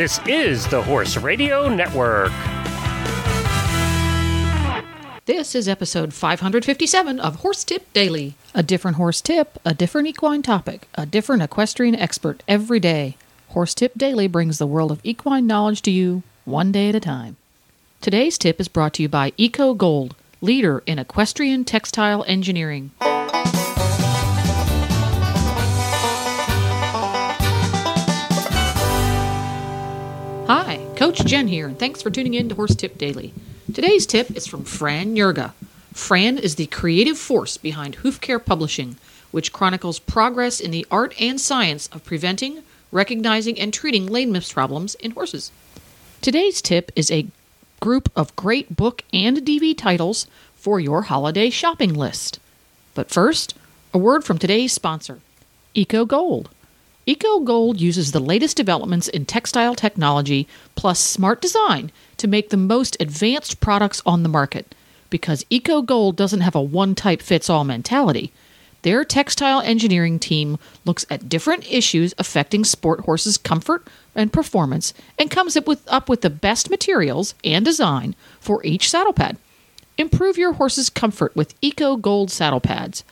This is the Horse Radio Network. This is episode 557 of Horse Tip Daily. A different horse tip, a different equine topic, a different equestrian expert every day. Horse Tip Daily brings the world of equine knowledge to you one day at a time. Today's tip is brought to you by Eco Gold, leader in equestrian textile engineering. Jen here, and thanks for tuning in to Horse Tip Daily. Today's tip is from Fran Jurga. Fran is the creative force behind Hoof Care Publishing, which chronicles progress in the art and science of preventing, recognizing, and treating lameness problems in horses. Today's tip is a group of great book and DVD titles for your holiday shopping list. But first, a word from today's sponsor, Eco Gold. Eco Gold uses the latest developments in textile technology plus smart design to make the most advanced products on the market. Because Eco Gold doesn't have a one type fits all mentality, their textile engineering team looks at different issues affecting sport horses' comfort and performance and comes up with, up with the best materials and design for each saddle pad. Improve your horse's comfort with Eco Gold saddle pads.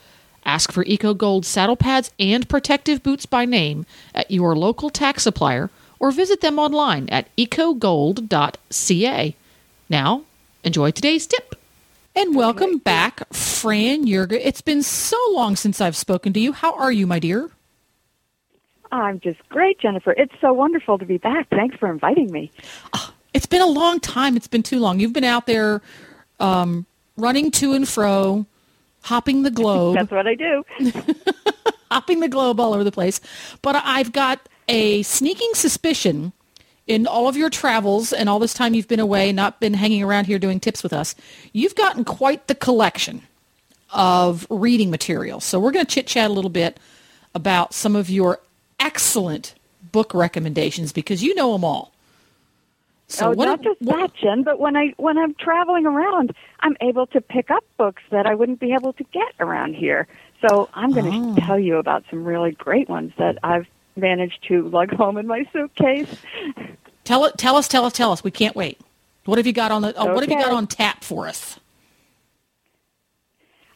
Ask for Eco Gold saddle pads and protective boots by name at your local tack supplier or visit them online at ecogold.ca. Now, enjoy today's tip. And welcome back, Fran Jurga. It's been so long since I've spoken to you. How are you, my dear? I'm just great, Jennifer. It's so wonderful to be back. Thanks for inviting me. Oh, it's been a long time. It's been too long. You've been out there um, running to and fro, hopping the globe. That's what I do. hopping the globe all over the place. But I've got a sneaking suspicion in all of your travels and all this time you've been away, not been hanging around here doing tips with us, you've gotten quite the collection of reading material. So we're going to chit chat a little bit about some of your excellent book recommendations because you know them all. So oh, not just that, Jen, but when I when I'm traveling around, I'm able to pick up books that I wouldn't be able to get around here. So I'm going to oh. tell you about some really great ones that I've managed to lug home in my suitcase. Tell it, tell us, tell us, tell us. We can't wait. What have you got on the? Okay. what have you got on tap for us?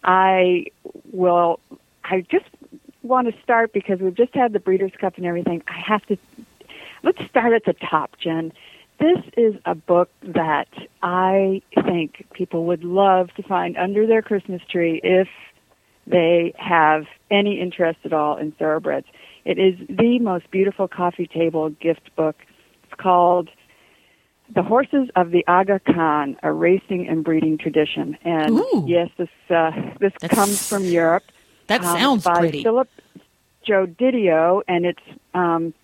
I will. I just want to start because we've just had the Breeders' Cup and everything. I have to. Let's start at the top, Jen this is a book that I think people would love to find under their Christmas tree if they have any interest at all in thoroughbreds. It is the most beautiful coffee table gift book. It's called The Horses of the Aga Khan, a racing and breeding tradition. And Ooh. yes, this uh, this That's, comes from Europe. That um, sounds by pretty. Philip Jodidio, and it's um,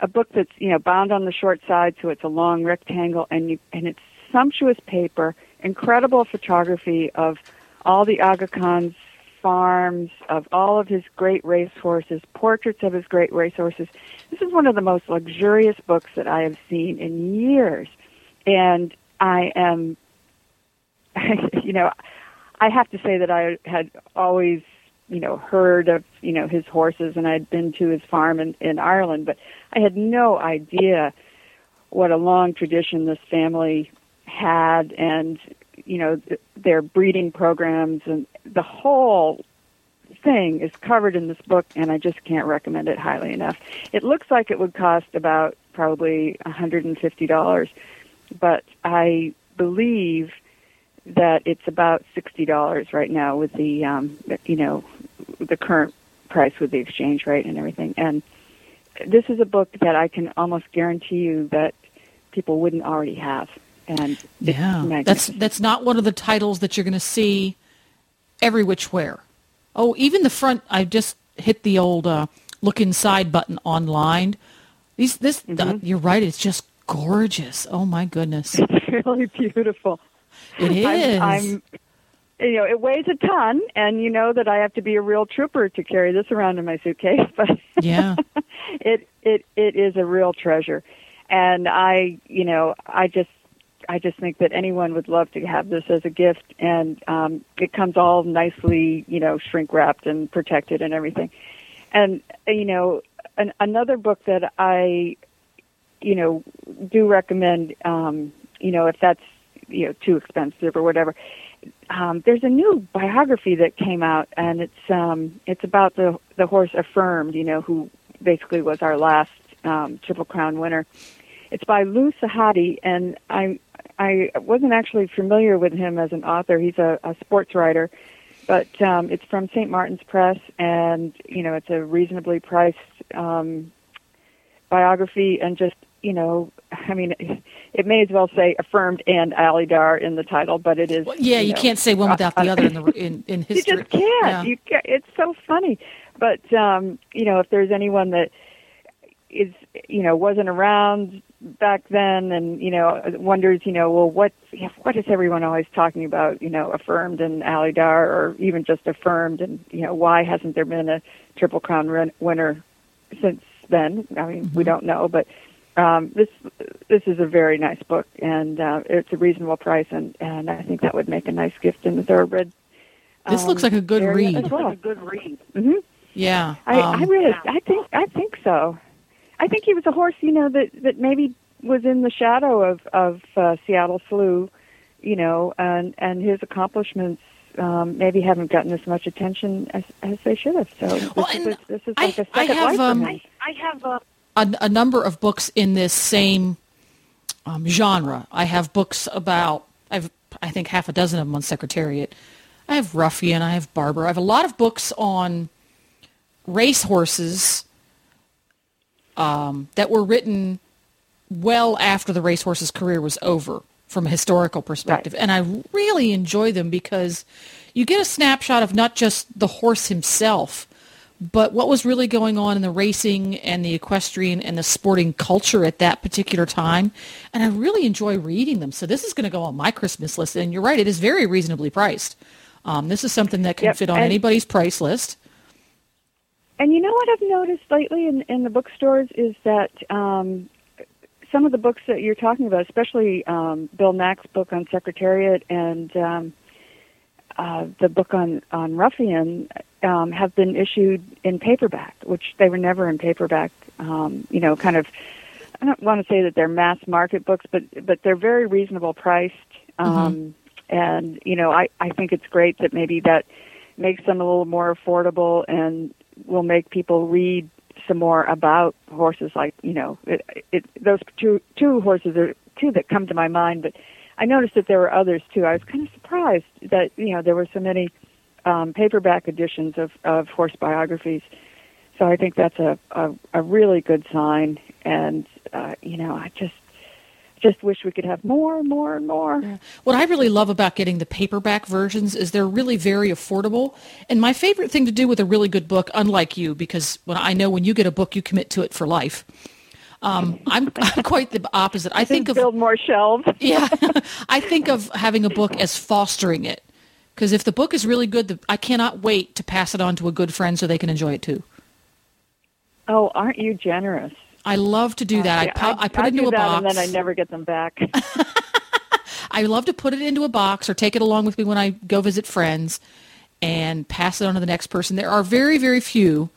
a book that's you know bound on the short side, so it's a long rectangle, and you and it's sumptuous paper, incredible photography of all the Aga Khan's farms, of all of his great racehorses, portraits of his great racehorses. This is one of the most luxurious books that I have seen in years, and I am, you know, I have to say that I had always you know heard of you know his horses and I'd been to his farm in, in Ireland, but I had no idea what a long tradition this family had, and you know th- their breeding programs and the whole thing is covered in this book, and I just can't recommend it highly enough. It looks like it would cost about probably $150, but I believe that it's about sixty dollars right now with the um, you know the current price with the exchange rate and everything. And this is a book that I can almost guarantee you that people wouldn't already have. And yeah, that's that's not one of the titles that you're going to see every which where. Oh, even the front. I just hit the old uh, look inside button online. These this mm-hmm. uh, you're right. It's just gorgeous. Oh my goodness. It's really beautiful. It is. I'm, I'm, you know, it weighs a ton, and you know that I have to be a real trooper to carry this around in my suitcase. But yeah, it it it is a real treasure, and I, you know, I just I just think that anyone would love to have this as a gift, and um, it comes all nicely, you know, shrink wrapped and protected and everything. And you know, an, another book that I you know, do recommend, um, you know, if that's you know too expensive or whatever. Um, there's a new biography that came out, and it's um, it's about the the horse Affirmed, you know, who basically was our last um, Triple Crown winner. It's by Lou Sahadi, and I I wasn't actually familiar with him as an author. He's a, a sports writer, but um, it's from St. Martin's Press, and you know it's a reasonably priced um, biography, and just you know, I mean, it may as well say affirmed and Alydar in the title, but it is. Well, yeah, you, know, can't say one without the other in the in, in history. You just can't. Yeah. You can't. It's so funny, but um, you know, if there's anyone that is, you know, wasn't around back then, and you know, wonders, you know, well, what what is everyone always talking about? You know, affirmed and Alydar, or even just affirmed, and you know, why hasn't there been a Triple Crown win- winner since then? I mean, we don't know, but um, this this is a very nice book, and uh, it's a reasonable price, and and I think that would make a nice gift in the thoroughbred. This looks like a good area read. As well. a good read. hmm Yeah, I, um, I really, I think, I think so. I think he was a horse, you know, that that maybe was in the shadow of of uh, Seattle Slew, you know, and and his accomplishments um, maybe haven't gotten as much attention as as they should have. So this, Well, is, and a, this is like a I second have, life um, for me. I have a a, a number of books in this same um, genre. I have books about I've I think half a dozen of them on Secretariat. I have Ruffian. I have Barbaro. I have a lot of books on race horses um, that were written well after the racehorse's career was over from a historical perspective. And I really enjoy them because you get a snapshot of not just the horse himself, but what was really going on in the racing and the equestrian and the sporting culture at that particular time. And I really enjoy reading them. So this is going to go on my Christmas list. And you're right, it is very reasonably priced. Um, this is something that can Yep, fit on and- anybody's price list. And you know what I've noticed lately in, in the bookstores is that um, some of the books that you're talking about, especially um, Bill Nack's book on Secretariat and um, uh, the book on on Ruffian, um, have been issued in paperback, which they were never in paperback. Um, you know, kind of. I don't want to say that they're mass market books, but but they're very reasonable priced. Um, And you know, I I think it's great that maybe that makes them a little more affordable and will make people read some more about horses like you know it, it those two two horses are two that come to my mind but i noticed that there were others too. I was kind of surprised that you know there were so many um paperback editions of of horse biographies. So i think that's a a, a really good sign. And uh you know i just just wish we could have more and more. And more What I really love about getting the paperback versions is they're really very affordable. And my favorite thing to do with a really good book, unlike you, because when I know when you get a book, you commit to it for life. Um, I'm, I'm quite the opposite. I think of build more shelves yeah, I think of having a book as fostering it. Because if the book is really good, the, I cannot wait to pass it on to a good friend so they can enjoy it too. oh aren't you generous I love to do that. I, pu- I put it into a box. and then I never get them back. I love to put it into a box or take it along with me when I go visit friends and pass it on to the next person. There are very, very few.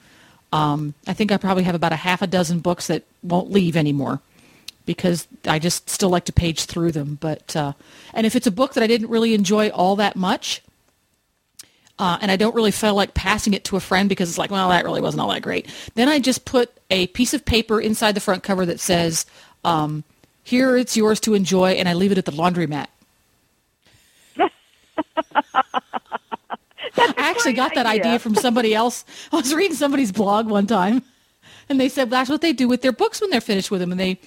Um, I think I probably have about a half a dozen books that won't leave anymore because I just still like to page through them. But uh, and if it's a book that I didn't really enjoy all that much, uh, and I don't really feel like passing it to a friend because it's like, well, that really wasn't all that great. Then I just put a piece of paper inside the front cover that says, um, "Here, it's yours to enjoy," and I leave it at the laundromat. I actually got that idea. idea. from somebody else. I was reading somebody's blog one time, and they said that's what they do with their books when they're finished with them, and they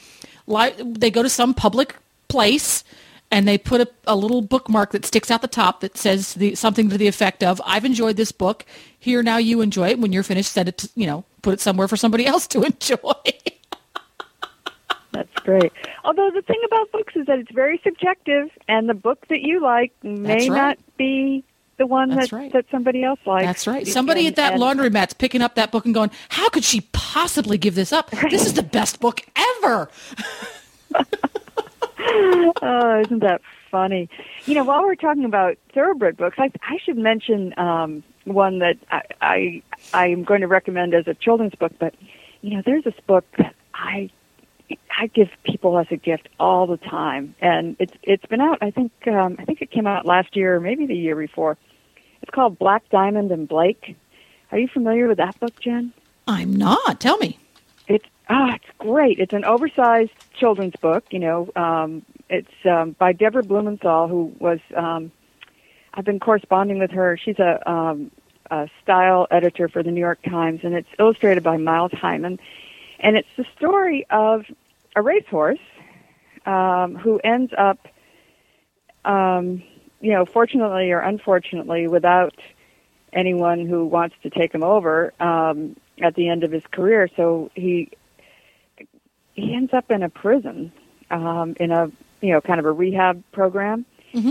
they go to some public place and they put a, a little bookmark that sticks out the top that says the, something to the effect of "I've enjoyed this book. Here now, you enjoy it. When you're finished, send it to you know put it somewhere for somebody else to enjoy." That's great. Although the thing about books is that it's very subjective, and the book that you like may right. not be the one That's that right. that somebody else likes. That's right. Somebody And- at that and- laundromat's picking up that book and going, "How could she possibly give this up? This is the best book ever." Oh, isn't that funny? You know, while we're talking about thoroughbred books, I, I should mention um, one that I, I I'm going to recommend as a children's book. But you know, there's this book that I I give people as a gift all the time, and it's it's been out. I think um, I think it came out last year, or maybe the year before. It's called Black Diamond and Blake. Are you familiar with that book, Jen? I'm not. Tell me. It's ah, it's great. It's an oversized children's book. You know, um, it's um, by Deborah Blumenthal, who was um, I've been corresponding with her. She's a, um, a style editor for the New York Times, and it's illustrated by Miles Hyman. And it's the story of a racehorse um, who ends up, um, you know, fortunately or unfortunately, without anyone who wants to take him over um, at the end of his career. So he he ends up in a prison, um, in a you know kind of a rehab program, mm-hmm.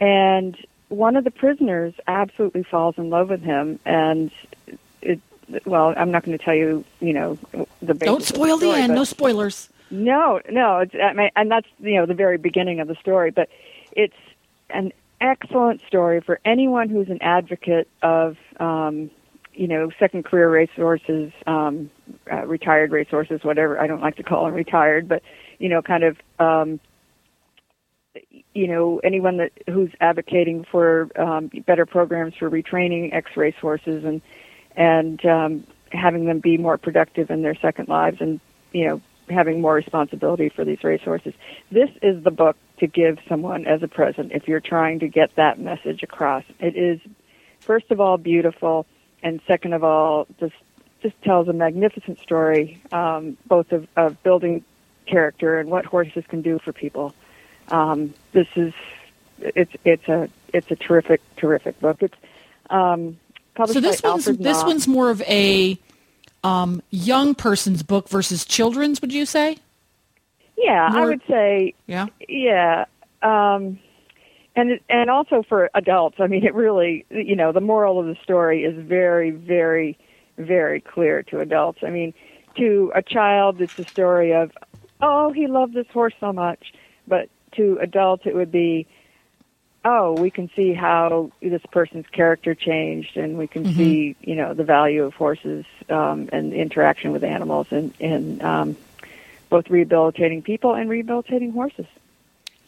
and one of the prisoners absolutely falls in love with him, and it. Well, I'm not going to tell you, you know, the don't spoil the, story, the end. No spoilers. No, no, it's I mean, and that's you know the very beginning of the story, but it's an excellent story for anyone who's an advocate of um, you know second career racehorses, um, uh, retired racehorses, whatever. I don't like to call them retired, but you know, kind of um, you know anyone that who's advocating for um, better programs for retraining ex racehorses and and um, having them be more productive in their second lives and you know having more responsibility for these racehorses. This is the book to give someone as a present if you're trying to get that message across. It is first of all beautiful and second of all just just tells a magnificent story um, both of, of building character and what horses can do for people um, this is it's it's a it's a terrific terrific book. It's um, published so this by one's Alfred this Knopf. one's more of a um, young person's book versus children's. Would you say? Yeah, I would say Yeah. yeah. Um, and and also for adults. I mean, it really you know the moral of the story is very very very clear to adults. I mean, to a child, it's a story of oh he loved this horse so much, but to adults it would be oh we can see how this person's character changed and we can see you know the value of horses um, and interaction with animals and and um, both rehabilitating people and rehabilitating horses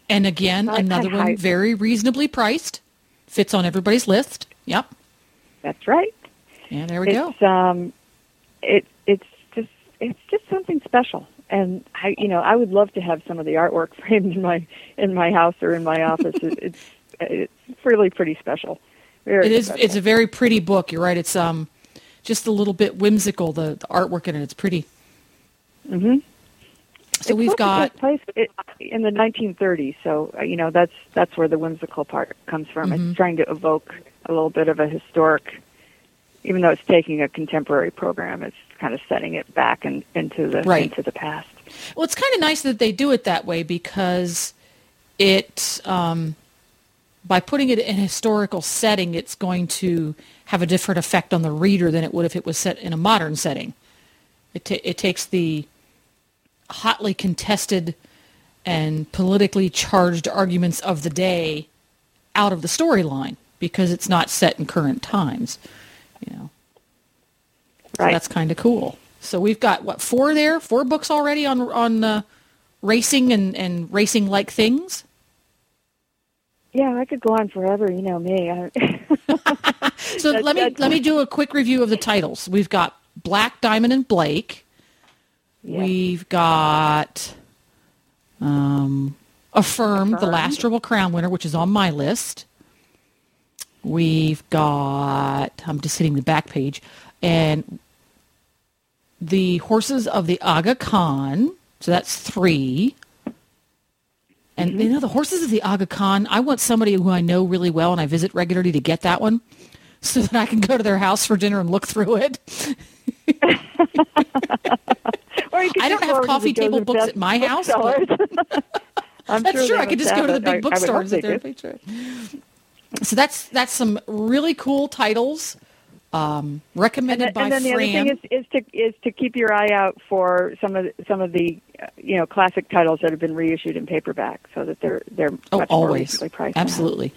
And again, another one hype- very reasonably priced, fits on everybody's list. Yep. that's right Yeah, there we go. it's um it it's just it's just something special and I you know I would love to have some of the artwork framed in my in my house or in my office it, it's it's really pretty special very It is. special. It's a very pretty book. You're right. It's um, just a little bit whimsical. The, the artwork in it. It's pretty. Mhm. So It's we've got place in the 1930s. So uh, you know that's that's where the whimsical part comes from. Mm-hmm. It's trying to evoke a little bit of a historic, even though it's taking a contemporary program, it's kind of setting it back and into the Right. into the past. Well, it's kind of nice that they do it that way because it, um, by putting it in a historical setting, it's going to have a different effect on the reader than it would if it was set in a modern setting. It, ta- it takes the hotly contested and politically charged arguments of the day out of the storyline because it's not set in current times. You know, so that's kind of cool. So we've got what four there, four books already on on uh, racing and and racing like things. Yeah, I could go on forever. You know me. So That's- let me let me do a quick review of the titles. We've got Black Diamond and Blake. Yeah. We've got um, Affirm, the last Triple Crown winner, which is on my list. We've got I'm just hitting the back page, and the horses of the Aga Khan. So that's three. And Mm-hmm. you know the horses of the Aga Khan. I want somebody who I know really well and I visit regularly to get that one, so that I can go to their house for dinner and look through it. or you I don't have coffee table Joseph books at my house, That's sure true. I could just go to the big I- I would bookstores they their picture. So that's that's some really cool titles. Um, recommended and, by and then the other Fran. thing is, is to is to keep your eye out for some of the, some of the you know classic titles that have been reissued in paperback, so that they're they're oh, much more reasonably priced. absolutely.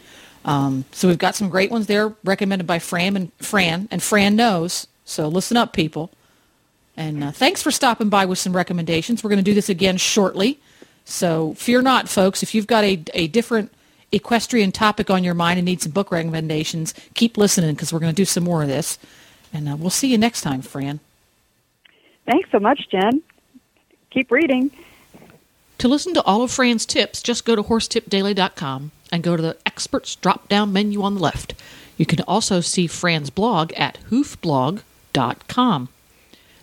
Um, so we've got some great ones there, recommended by Fran and Fran, and Fran knows. So listen up, people. And uh, thanks for stopping by with some recommendations. We're going to do this again shortly. So fear not, folks. If you've got a, a different equestrian topic on your mind and need some book recommendations, keep listening because we're going to do some more of this. And uh, we'll see you next time, Fran. Thanks so much, Jen. Keep reading. To listen to all of Fran's tips, just go to horsetipdaily.com and go to the experts drop down menu on the left. You can also see Fran's blog at hoofblog.com.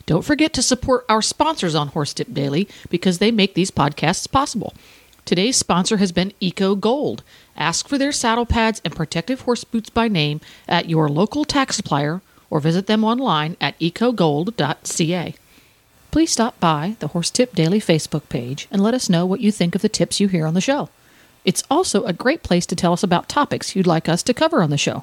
Don't forget to support our sponsors on Horse Tip Daily because they make these podcasts possible. Today's sponsor has been Eco Gold. Ask for their saddle pads and protective horse boots by name at your local tack supplier or visit them online at ecogold.ca. Please stop by the Horse Tip Daily Facebook page and let us know what you think of the tips you hear on the show. It's also a great place to tell us about topics you'd like us to cover on the show.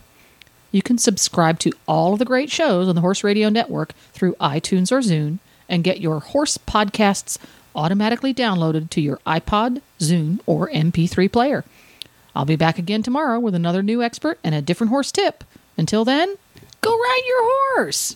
You can subscribe to all of the great shows on the Horse Radio Network through iTunes or Zune and get your horse podcasts automatically downloaded to your iPod, Zune, or MP3 player. I'll be back again tomorrow with another new expert and a different horse tip. Until then, go ride your horse!